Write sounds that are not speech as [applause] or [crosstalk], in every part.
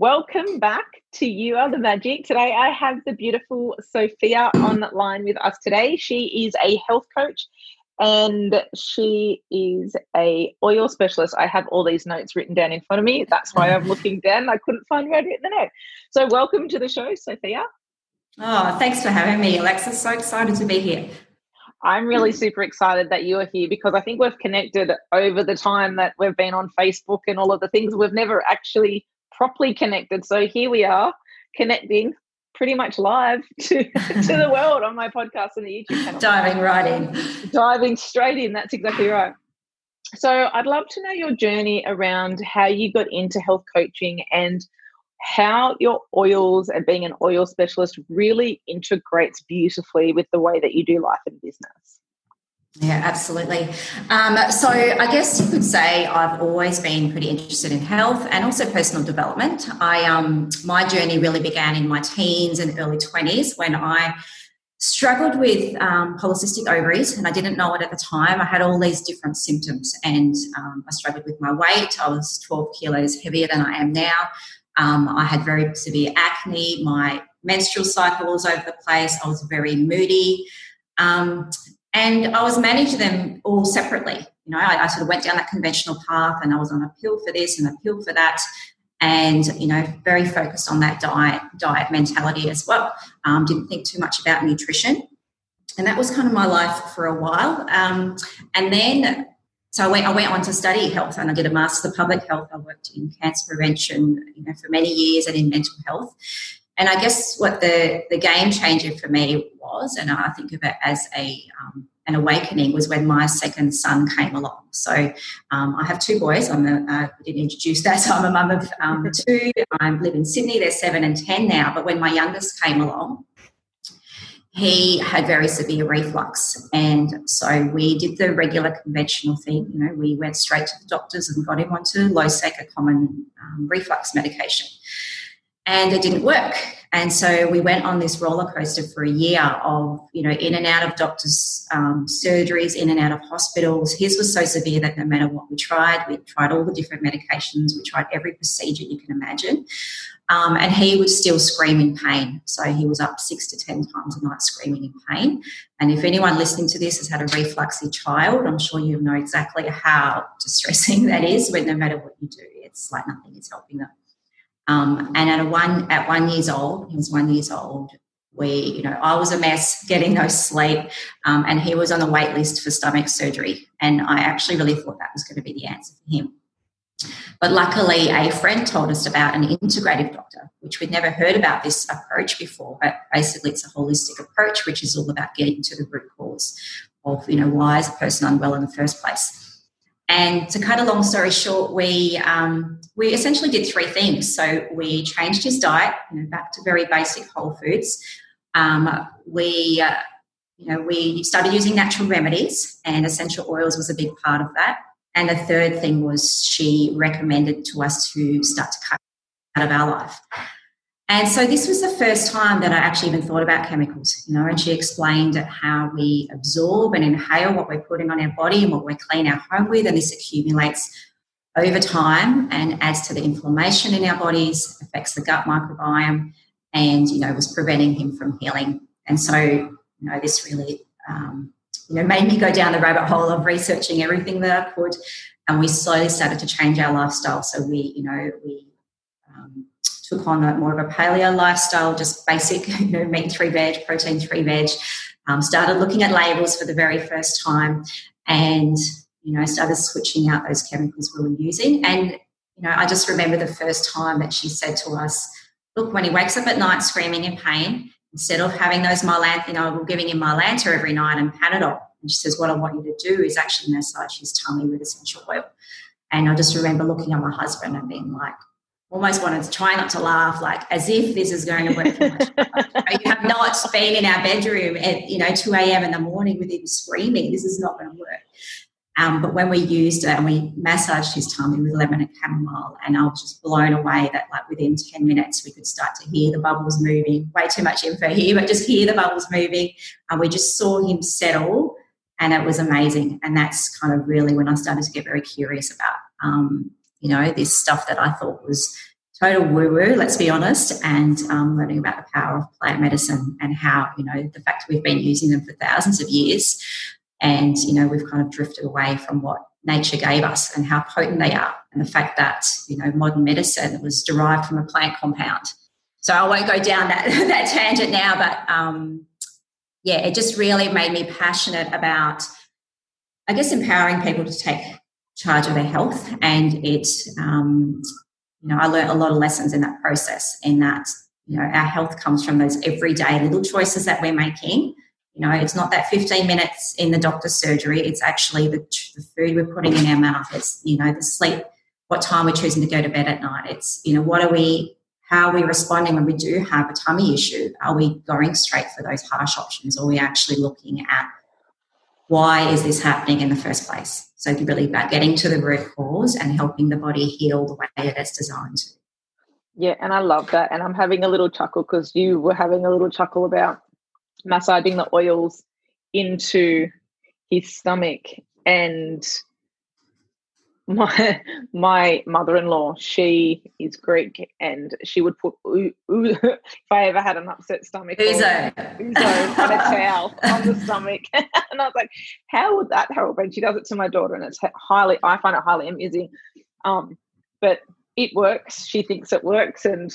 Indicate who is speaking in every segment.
Speaker 1: Welcome back to You Are the Magic. Today I have the beautiful Sophia online with us today. She is a health coach and she is a oil specialist. I have all these notes written down in front of me. That's why I'm looking [laughs] down. I couldn't find where to hit the note. So welcome to the show, Sophia.
Speaker 2: Oh, thanks for having me, Alexis. So excited to be here.
Speaker 1: I'm really super excited that you are here because I think we've connected over the time that we've been on Facebook and all of the things. We've never actually properly connected. So here we are connecting pretty much live [laughs] to, to the world on my podcast and the YouTube channel.
Speaker 2: Diving right in.
Speaker 1: Diving straight in. That's exactly right. So I'd love to know your journey around how you got into health coaching and how your oils and being an oil specialist really integrates beautifully with the way that you do life and business.
Speaker 2: Yeah, absolutely. Um, so I guess you could say I've always been pretty interested in health and also personal development. I um, my journey really began in my teens and early twenties when I struggled with um, polycystic ovaries and I didn't know it at the time. I had all these different symptoms and um, I struggled with my weight. I was 12 kilos heavier than I am now. Um, I had very severe acne. My menstrual cycle was over the place. I was very moody. Um, and I was managing them all separately. You know, I, I, sort of went down that conventional path and I was on a pill for this and a pill for that. And, you know, very focused on that diet, diet mentality as well. Um, didn't think too much about nutrition. And that was kind of my life for a while. Um, and then, so I went, I went on to study health and I did a master's of Public Health. I worked in cancer prevention, you know, for many years and in mental health. And I guess what the, the game changer for me was, and I think of it as a um, an awakening, was when my second son came along. So um, I have two boys. I'm a, uh, I didn't introduce that. [laughs] So I'm a mum of um, [laughs] two. I live in Sydney. They're seven and ten now. But when my youngest came along, he had very severe reflux. And so we did the regular conventional thing. You know, we went straight to the doctors and got him onto Losec, a common um, reflux medication and it didn't work. And so we went on this roller coaster for a year of, you know, in and out of doctors' um, surgeries, in and out of hospitals. His was so severe that no matter what we tried, we tried all the different medications, we tried every procedure you can imagine. Um, and he would still scream in pain. So he was up six to 10 times a night screaming in pain. And if anyone listening to this has had a refluxy child, I'm sure you know exactly how distressing [laughs] that is when no matter what you do, it's like nothing is helping them. Um, and at a one at one years old, he was one years old. We, you know, I was a mess getting no sleep, um, and he was on the wait list for stomach surgery. And I actually really thought that was going to be the answer for him. But luckily, a friend told us about an integrative doctor, which we'd never heard about this approach before. But basically, it's a holistic approach, which is all about getting to the root cause of, you know, why is a person unwell in the first place. And to cut a long story short, we um, we essentially did three things. So we changed his diet, you know, back to very basic whole foods. Um, we uh, you know we started using natural remedies, and essential oils was a big part of that. And the third thing was she recommended to us to start to cut out of our life. And so this was the first time that I actually even thought about chemicals, you know, and she explained how we absorb and inhale what we're putting on our body and what we clean our home with, and this accumulates over time and adds to the inflammation in our bodies, affects the gut microbiome, and you know, was preventing him from healing. And so, you know, this really um, you know, made me go down the rabbit hole of researching everything that I could. And we slowly started to change our lifestyle. So we, you know, we um, took on a, more of a paleo lifestyle, just basic, [laughs] you know, meat three veg, protein three veg. Um, started looking at labels for the very first time, and you know, started switching out those chemicals we were using. And you know, I just remember the first time that she said to us, "Look, when he wakes up at night screaming in pain, instead of having those Mylanta, you know, giving him Mylanta every night and Panadol." And she says, What I want you to do is actually massage his tummy with essential oil. And I just remember looking at my husband and being like, almost wanted to try not to laugh, like as if this is going to work. you have not been in our bedroom at you know 2 a.m. in the morning with him screaming. This is not going to work. Um, but when we used it and we massaged his tummy with lemon and chamomile, and I was just blown away that like within 10 minutes we could start to hear the bubbles moving. Way too much info here, but just hear the bubbles moving. And we just saw him settle and it was amazing. And that's kind of really when I started to get very curious about, um, you know, this stuff that I thought was total woo woo, let's be honest, and um, learning about the power of plant medicine and how, you know, the fact we've been using them for thousands of years and, you know, we've kind of drifted away from what nature gave us and how potent they are. And the fact that, you know, modern medicine was derived from a plant compound. So I won't go down that, [laughs] that tangent now, but um, yeah, it just really made me passionate about, I guess, empowering people to take charge of their health. And it, um, you know, I learned a lot of lessons in that process. In that, you know, our health comes from those everyday little choices that we're making. You know, it's not that 15 minutes in the doctor's surgery. It's actually the, the food we're putting in our mouth. It's, you know, the sleep, what time we're choosing to go to bed at night. It's, you know, what are we how are we responding when we do have a tummy issue? Are we going straight for those harsh options or are we actually looking at why is this happening in the first place? So really about getting to the root cause and helping the body heal the way that it's designed.
Speaker 1: Yeah, and I love that. And I'm having a little chuckle because you were having a little chuckle about massaging the oils into his stomach and my my mother-in-law she is greek and she would put ooh, ooh, if i ever had an upset stomach
Speaker 2: ouzo,
Speaker 1: ouzo on a towel on the stomach. [laughs] And i was like how would that help? And she does it to my daughter and it's highly i find it highly amusing. Um but it works she thinks it works and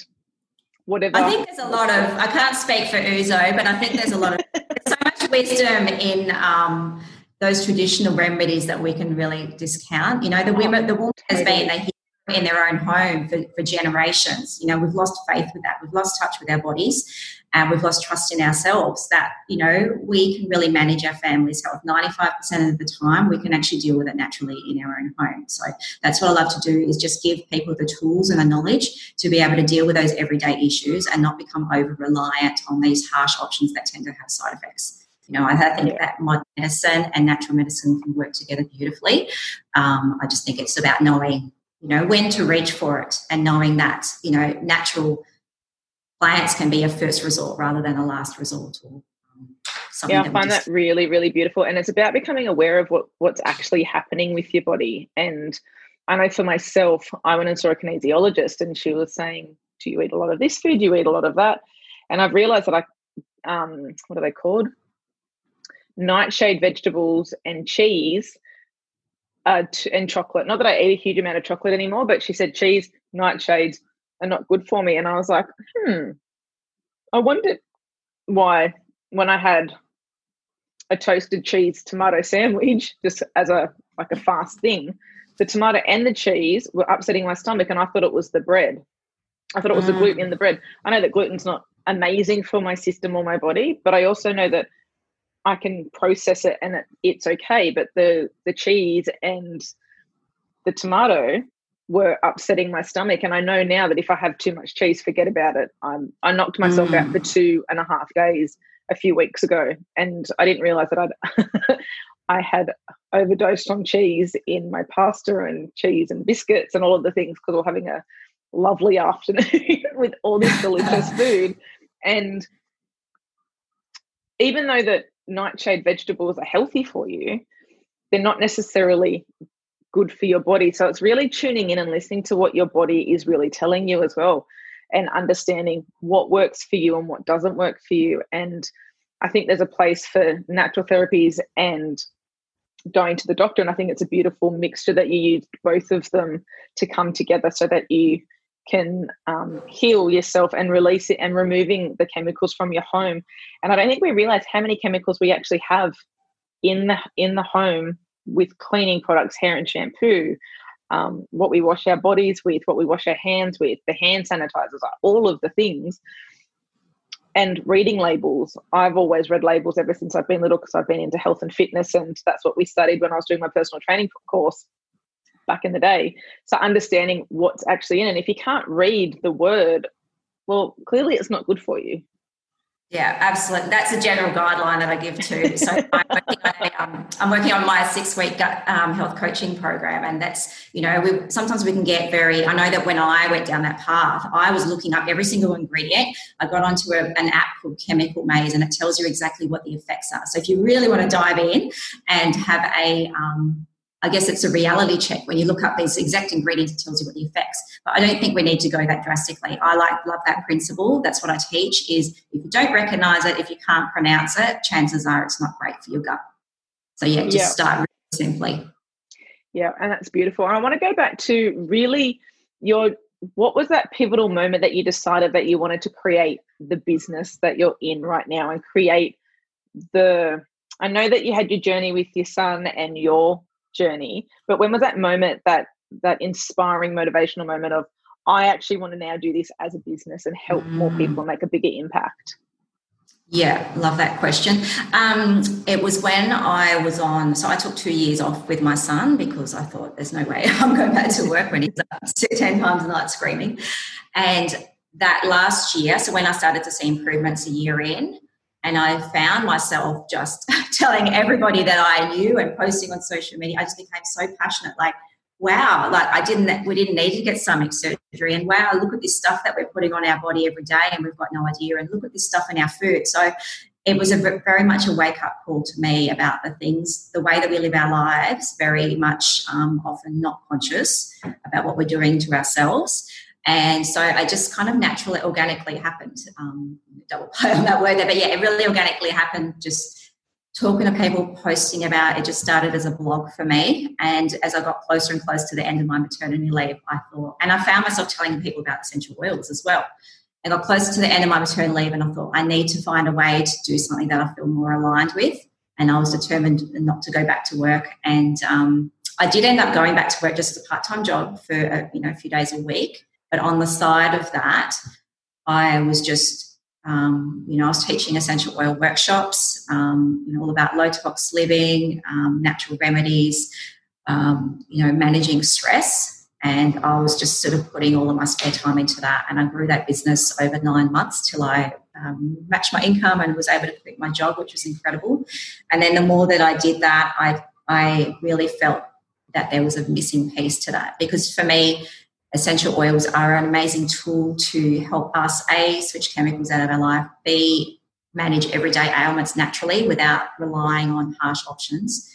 Speaker 1: whatever.
Speaker 2: I think there's a lot of i can't speak for ouzo but i think there's a lot of so much wisdom in um those traditional remedies that we can really discount. You know, the women, the woman has been they in their own home for, for generations. You know, we've lost faith with that. We've lost touch with our bodies and we've lost trust in ourselves that, you know, we can really manage our family's health. 95% of the time, we can actually deal with it naturally in our own home. So that's what I love to do is just give people the tools and the knowledge to be able to deal with those everyday issues and not become over reliant on these harsh options that tend to have side effects. You know, I think yeah. that modern medicine and natural medicine can work together beautifully. Um, I just think it's about knowing, you know, when to reach for it and knowing that, you know, natural plants can be a first resort rather than a last resort or um,
Speaker 1: yeah, I find just... that really, really beautiful. And it's about becoming aware of what, what's actually happening with your body. And I know for myself, I went and saw a kinesiologist and she was saying, Do you eat a lot of this food? Do you eat a lot of that? And I've realized that I, um, what are they called? Nightshade vegetables and cheese uh, t- and chocolate. Not that I eat a huge amount of chocolate anymore, but she said cheese, nightshades are not good for me. And I was like, hmm, I wondered why when I had a toasted cheese tomato sandwich, [laughs] just as a like a fast thing, the tomato and the cheese were upsetting my stomach, and I thought it was the bread. I thought it was mm. the gluten in the bread. I know that gluten's not amazing for my system or my body, but I also know that I can process it and it, it's okay. But the the cheese and the tomato were upsetting my stomach, and I know now that if I have too much cheese, forget about it. I'm I knocked myself mm. out for mm. two and a half days a few weeks ago, and I didn't realize that I'd [laughs] I had overdosed on cheese in my pasta and cheese and biscuits and all of the things because we're having a lovely [laughs] afternoon with all this delicious [laughs] food. And even though that nightshade vegetables are healthy for you, they're not necessarily good for your body. So it's really tuning in and listening to what your body is really telling you as well and understanding what works for you and what doesn't work for you. And I think there's a place for natural therapies and going to the doctor. And I think it's a beautiful mixture that you use both of them to come together so that you can um, heal yourself and release it and removing the chemicals from your home. And I don't think we realize how many chemicals we actually have in the in the home with cleaning products, hair and shampoo, um, what we wash our bodies with, what we wash our hands with, the hand sanitizers, all of the things. and reading labels. I've always read labels ever since I've been little because I've been into health and fitness, and that's what we studied when I was doing my personal training course back in the day. So understanding what's actually in, and if you can't read the word, well, clearly it's not good for you.
Speaker 2: Yeah, absolutely. That's a general guideline that I give too. So I'm, working on a, um, I'm working on my six week um, health coaching program, and that's you know we, sometimes we can get very. I know that when I went down that path, I was looking up every single ingredient. I got onto a, an app called Chemical Maze, and it tells you exactly what the effects are. So if you really want to dive in and have a um, I guess it's a reality check. When you look up these exact ingredients, it tells you what the effects. But I don't think we need to go that drastically. I like love that principle. That's what I teach is if you don't recognize it, if you can't pronounce it, chances are it's not great for your gut. So yeah, just yeah. start really simply.
Speaker 1: Yeah, and that's beautiful. And I want to go back to really your what was that pivotal moment that you decided that you wanted to create the business that you're in right now and create the I know that you had your journey with your son and your journey but when was that moment that that inspiring motivational moment of i actually want to now do this as a business and help mm. more people make a bigger impact
Speaker 2: yeah, love that question. Um, it was when I was on, so I took two years off with my son because I thought there's no way [laughs] I'm going back to work when he's up [laughs] 10 times a night screaming. And that last year, so when I started to see improvements a year in, and I found myself just [laughs] telling everybody that I knew and posting on social media. I just became so passionate, like, wow, like I didn't, we didn't need to get stomach surgery. And wow, look at this stuff that we're putting on our body every day and we've got no idea. And look at this stuff in our food. So it was a very much a wake up call to me about the things, the way that we live our lives, very much um, often not conscious about what we're doing to ourselves. And so I just kind of naturally, organically happened. Um, double [laughs] play on that word there, but yeah, it really organically happened. Just talking to people, posting about it, just started as a blog for me. And as I got closer and closer to the end of my maternity leave, I thought, and I found myself telling people about essential oils as well. I got closer to the end of my maternity leave, and I thought I need to find a way to do something that I feel more aligned with. And I was determined not to go back to work. And um, I did end up going back to work just as a part-time job for a, you know a few days a week. But on the side of that, I was just, um, you know, I was teaching essential oil workshops, um, you know, all about low tox living, um, natural remedies, um, you know, managing stress. And I was just sort of putting all of my spare time into that. And I grew that business over nine months till I um, matched my income and was able to quit my job, which was incredible. And then the more that I did that, I, I really felt that there was a missing piece to that because for me, essential oils are an amazing tool to help us a switch chemicals out of our life b manage everyday ailments naturally without relying on harsh options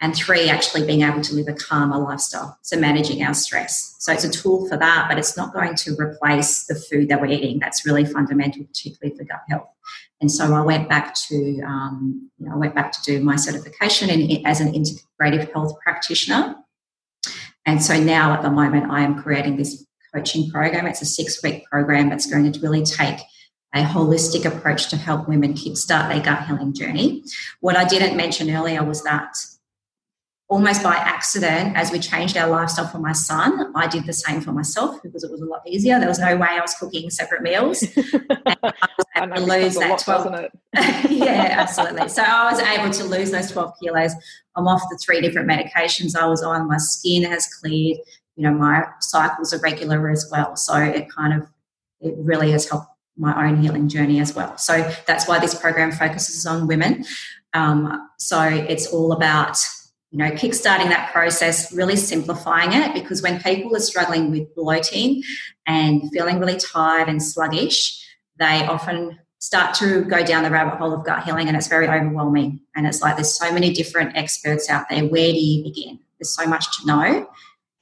Speaker 2: and three actually being able to live a calmer lifestyle. So managing our stress. So it's a tool for that but it's not going to replace the food that we're eating. That's really fundamental particularly for gut health. And so i went back to um, you know, i went back to do my certification in, as an integrative health practitioner and so now at the moment, I am creating this coaching program. It's a six week program that's going to really take a holistic approach to help women kickstart their gut healing journey. What I didn't mention earlier was that almost by accident, as we changed our lifestyle for my son, I did the same for myself because it was a lot easier. There was no way I was cooking separate meals. [laughs] I was able to lose that 12. [laughs] yeah, absolutely. So I was able to lose those 12 kilos. I'm off the three different medications I was on. My skin has cleared. You know, my cycles are regular as well. So it kind of, it really has helped my own healing journey as well. So that's why this program focuses on women. Um, so it's all about you know, kickstarting that process, really simplifying it because when people are struggling with bloating and feeling really tired and sluggish, they often start to go down the rabbit hole of gut healing and it's very overwhelming. And it's like there's so many different experts out there. Where do you begin? There's so much to know.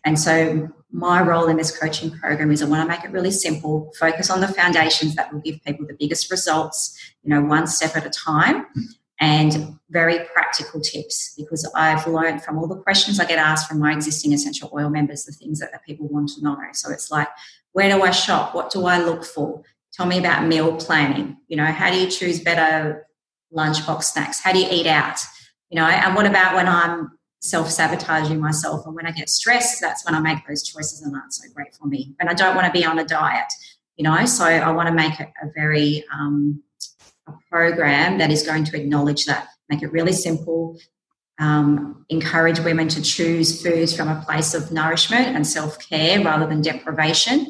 Speaker 2: And so my role in this coaching program is I want to make it really simple, focus on the foundations that will give people the biggest results, you know, one step at a time and very practical tips because I've learned from all the questions I get asked from my existing essential oil members the things that, people want to know. So it's like, where do I shop? What do I look for? Tell me about meal planning. You know, how do you choose better lunchbox snacks? How do you eat out? You know, and what about when I'm self sabotaging myself and when I get stressed, that's when I make those choices and aren't so great for me. And I don't want to be on a diet. you know. So I want to make it a very um, a program that is going to acknowledge that, make it really simple, um, encourage women to choose foods from a place of nourishment and self care rather than deprivation.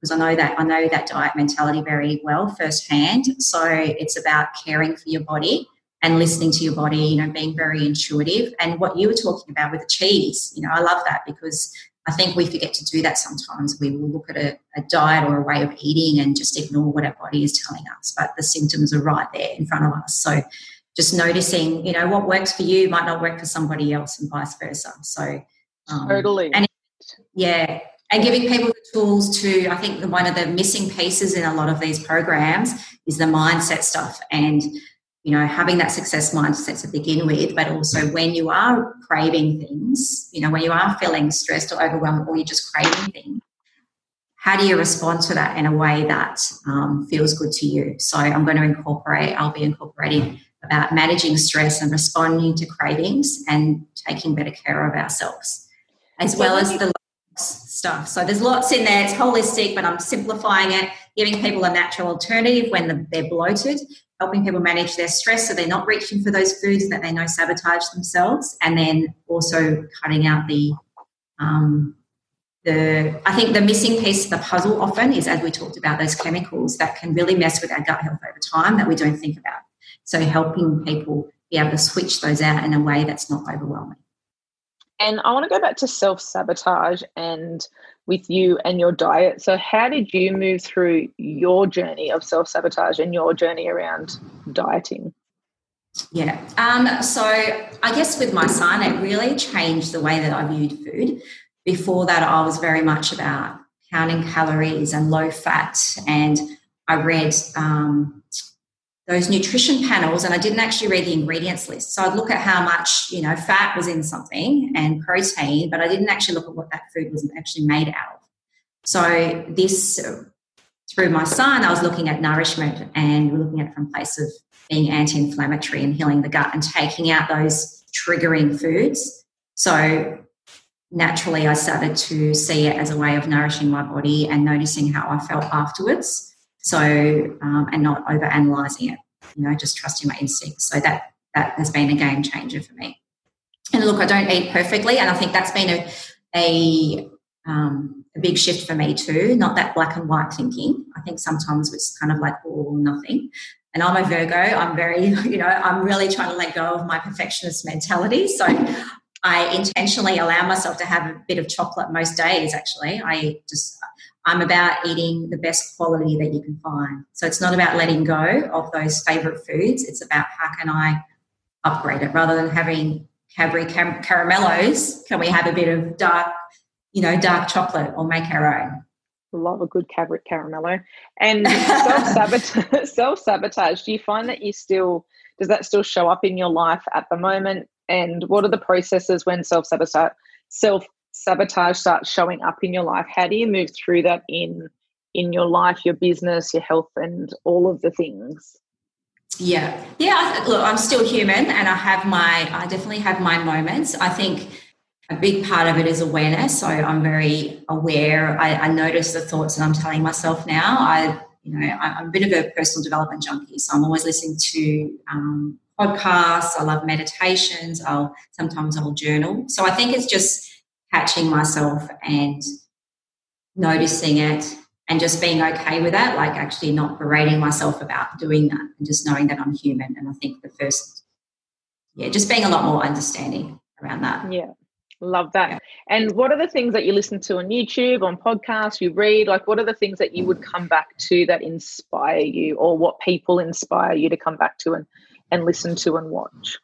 Speaker 2: Because I know that I know that diet mentality very well firsthand. So it's about caring for your body and listening to your body. You know, being very intuitive. And what you were talking about with the cheese, you know, I love that because I think we forget to do that sometimes. We will look at a, a, diet or a way of eating and just ignore what our body is telling us, but the symptoms are right there in front of us. So just noticing, you know, what works for you might not work for somebody else and vice versa. So
Speaker 1: um, totally.
Speaker 2: And yeah, and giving people the tools to, I think one of the missing pieces in a lot of these programs is the mindset stuff and you know, having that success mindset to begin with, but also when you are craving things, you know, when you are feeling stressed or overwhelmed or you're just craving things, how do you respond to that in a way that um, feels good to you? So I'm going to incorporate, I'll be incorporating about managing stress and responding to cravings and taking better care of ourselves, as well as the stuff. So there's lots in there. It's holistic, but I'm simplifying it, giving people a natural alternative when they're bloated, helping people manage their stress so they're not reaching for those foods that they know sabotage themselves, and then also cutting out the um, the I think the missing piece of the puzzle often is as we talked about those chemicals that can really mess with our gut health over time that we don't think about. So helping people be able to switch those out in a way that's not overwhelming.
Speaker 1: And I want to go back to self sabotage and with you and your diet. So, how did you move through your journey of self sabotage and your journey around dieting?
Speaker 2: Yeah. Um, so, I guess with my son, it really changed the way that I viewed food. Before that, I was very much about counting calories and low fat. And I read um, those nutrition panels and I didn't actually read the ingredients list. So I'd look at how much, you know, fat was in something and protein, but I didn't actually look at what that food was actually made out of. So this through my son, I was looking at nourishment and we're looking at it from a place of being anti-inflammatory and healing the gut and taking out those triggering foods. So naturally I started to see it as a way of nourishing my body and noticing how I felt afterwards. So, um, and not over analyzing it, you know, just trusting my instincts. So that that has been a game changer for me. And look, I don't eat perfectly, and I think that's been a a, um, a big shift for me too. Not that black and white thinking. I think sometimes it's kind of like all or nothing. And I'm a Virgo. I'm very, [laughs] you know, I'm really trying to let go of my perfectionist mentality. So I intentionally allow myself to have a bit of chocolate most days. Actually, I just I'm about eating the best quality that you can find. So it's not about letting go of those favorite foods. It's about how can I upgrade it rather than having Cadbury car- caramellos. Can we have a bit of dark, you know, dark chocolate or make our own?
Speaker 1: Love a good Cadbury caramello. And self-sabotage, [laughs] self-sabotage, do you find that you still, does that still show up in your life at the moment? And what are the processes when self-sabotage, self sabotage starts showing up in your life how do you move through that in in your life your business your health and all of the things?
Speaker 2: Yeah. Yeah look i'm still human and i have my i definitely have my moments. I think a big part of it is awareness. So i'm very aware. I, I notice the thoughts that i'm telling myself now. I you know I, am a bit of a personal development junkie so i'm always listening to um, podcasts. I love meditations. I'll sometimes i'll journal. So i think it's just catching myself and noticing it and just being okay with that, like actually not berating myself about doing that and just knowing that I'm human. And I think the first, yeah, just being a lot more understanding around that.
Speaker 1: Yeah. Love that. Yeah. And what are the things that you listen to on YouTube, on podcasts, you read? Like, what are the things that you would come back to that inspire you, or what people inspire you to come back to and, and listen to and watch?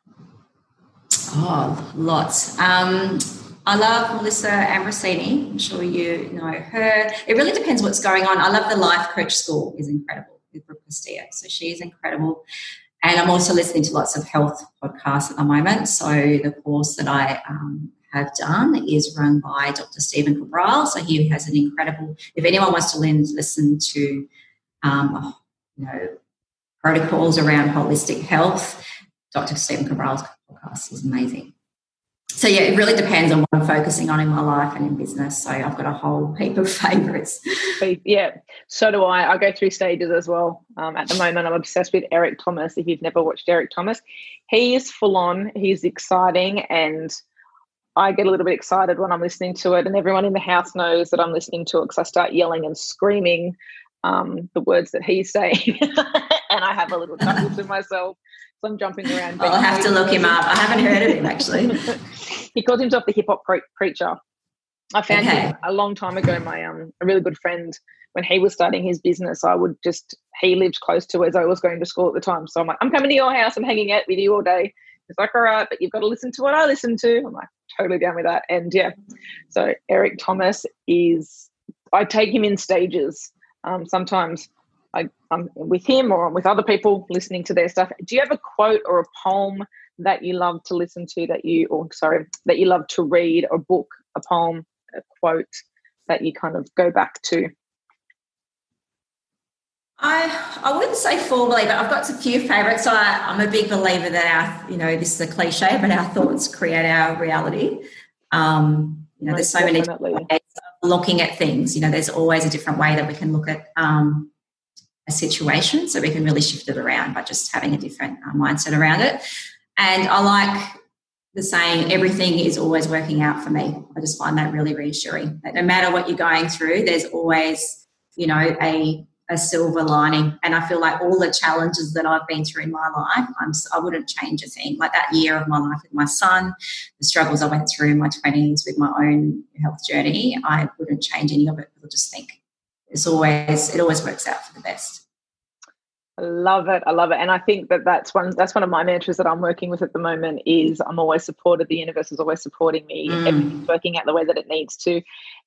Speaker 2: Oh, lots. Um, I love Melissa Ambrosini. I'm sure you know her. It really depends what's going on. I love the Life Coach School is incredible with Brooke Castillo. So she's incredible. And I'm also listening to lots of health podcasts at the moment. So the course that I um, have done is run by Dr. Stephen Cabral. So he has an incredible, if anyone wants to listen to, um, you know, protocols around holistic health, Dr. Stephen Cabral's podcast is amazing. So yeah, it really depends on what I'm focusing on in my life and in business. So I've got a whole heap of [laughs] favourites.
Speaker 1: Yeah, so do I. I go through stages as well. Um, at the moment, I'm obsessed with Eric Thomas. If you've never watched Eric Thomas, he is full on. He's exciting, and I get a little bit excited when I'm listening to it. And everyone in the house knows that I'm listening to it because I start yelling and screaming um, the words that he's saying, [laughs] and I have a little chuckle to myself. So I'm jumping around.
Speaker 2: I'll have to look him up. I haven't heard of him actually. [laughs]
Speaker 1: he calls himself the hip hop pre- preacher. I found okay. him a long time ago. My um, a really good friend when he was starting his business, I would just he lived close to as I was going to school at the time. So I'm like, I'm coming to your house. I'm hanging out with you all day. He's like, all right, but you've got to listen to what I listen to. I'm like, totally down with that. And yeah, so Eric Thomas is. I take him in stages. Um, sometimes I, I'm with him or I'm with other people listening to their stuff. Do you have a quote or a poem that you love to listen to that you, or sorry, that you love to read, a book, a poem, a quote that you kind of go back to?
Speaker 2: I I wouldn't say formally, but I've got a few favourites. So I, I'm a big believer that our, you know, this is a cliche, but our thoughts create our reality. Um, you know, Most there's so definitely. many ways of looking at things. You know, there's always a different way that we can look at um, situation. So we can really shift it around by just having a different uh, mindset around it. And I like the saying, everything is always working out for me. I just find that really reassuring. That no matter what you're going through, there's always, you know, a a silver lining. And I feel like all the challenges that I've been through in my life, I'm, I wouldn't change a thing. Like that year of my life with my son, the struggles I went through in my 20s with my own health journey, I wouldn't change any of it. I just think it's always, it always works out for the best.
Speaker 1: I love it. I love it. And I think that that's one that's one of my mantras that I'm working with at the moment is I'm always supported. The universe is always supporting me. Mm. Everything's working out the way that it needs to.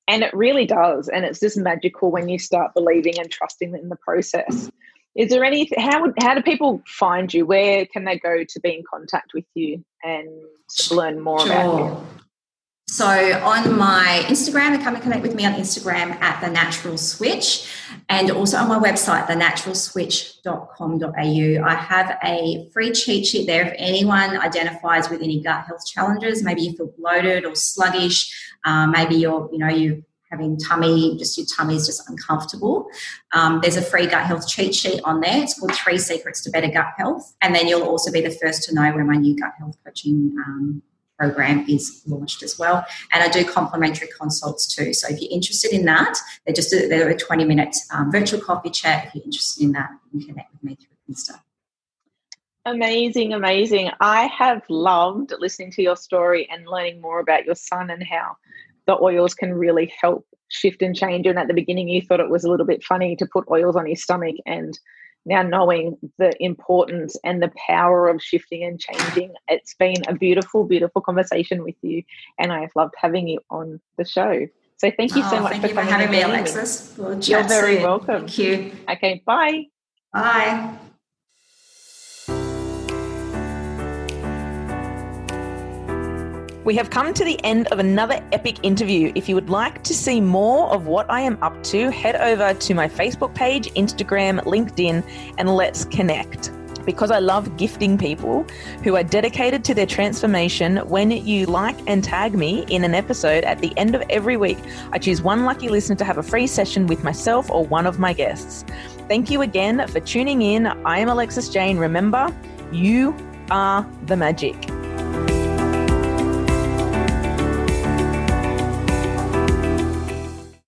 Speaker 1: And it really does. And it's just magical when you start believing and trusting in the process. Is there any how would how do people find you? Where can they go to be in contact with you and learn more sure. about you?
Speaker 2: So on my Instagram, come and connect with me on Instagram at the Natural Switch, and also on my website, thenaturalswitch.com.au. I have a free cheat sheet there if anyone identifies with any gut health challenges. Maybe you feel bloated or sluggish. Um, maybe you're, you know, you having tummy, just your tummy is just uncomfortable. Um, there's a free gut health cheat sheet on there. It's called Three Secrets to Better Gut Health. And then you'll also be the first to know where my new gut health coaching um, program is launched as well. And I do complimentary consults too. So if you're interested in that, they're just a, they're a 20 minute um, virtual coffee chat. If you're interested in that, you can connect with me through Insta.
Speaker 1: Amazing, amazing. I have loved listening to your story and learning more about your son and how the oils can really help shift and change. And at the beginning, you thought it was a little bit funny to put oils on his stomach and now knowing the importance and the power of shifting and changing. It's been a beautiful, beautiful conversation with you, and I have loved having you on the show. So thank you so oh, much
Speaker 2: for, you
Speaker 1: for
Speaker 2: having me, Alexis.
Speaker 1: We'll You're very soon. welcome.
Speaker 2: Thank you.
Speaker 1: Okay, bye.
Speaker 2: Bye.
Speaker 1: We have come to the end of another epic interview. If you would like to see more of what I am up to, head over to my Facebook page, Instagram, LinkedIn, and let's connect. Because I love gifting people who are dedicated to their transformation, when you like and tag me in an episode at the end of every week, I choose one lucky listener to have a free session with myself or one of my guests. Thank you again for tuning in. I am Alexis Jane. Remember, you are the magic.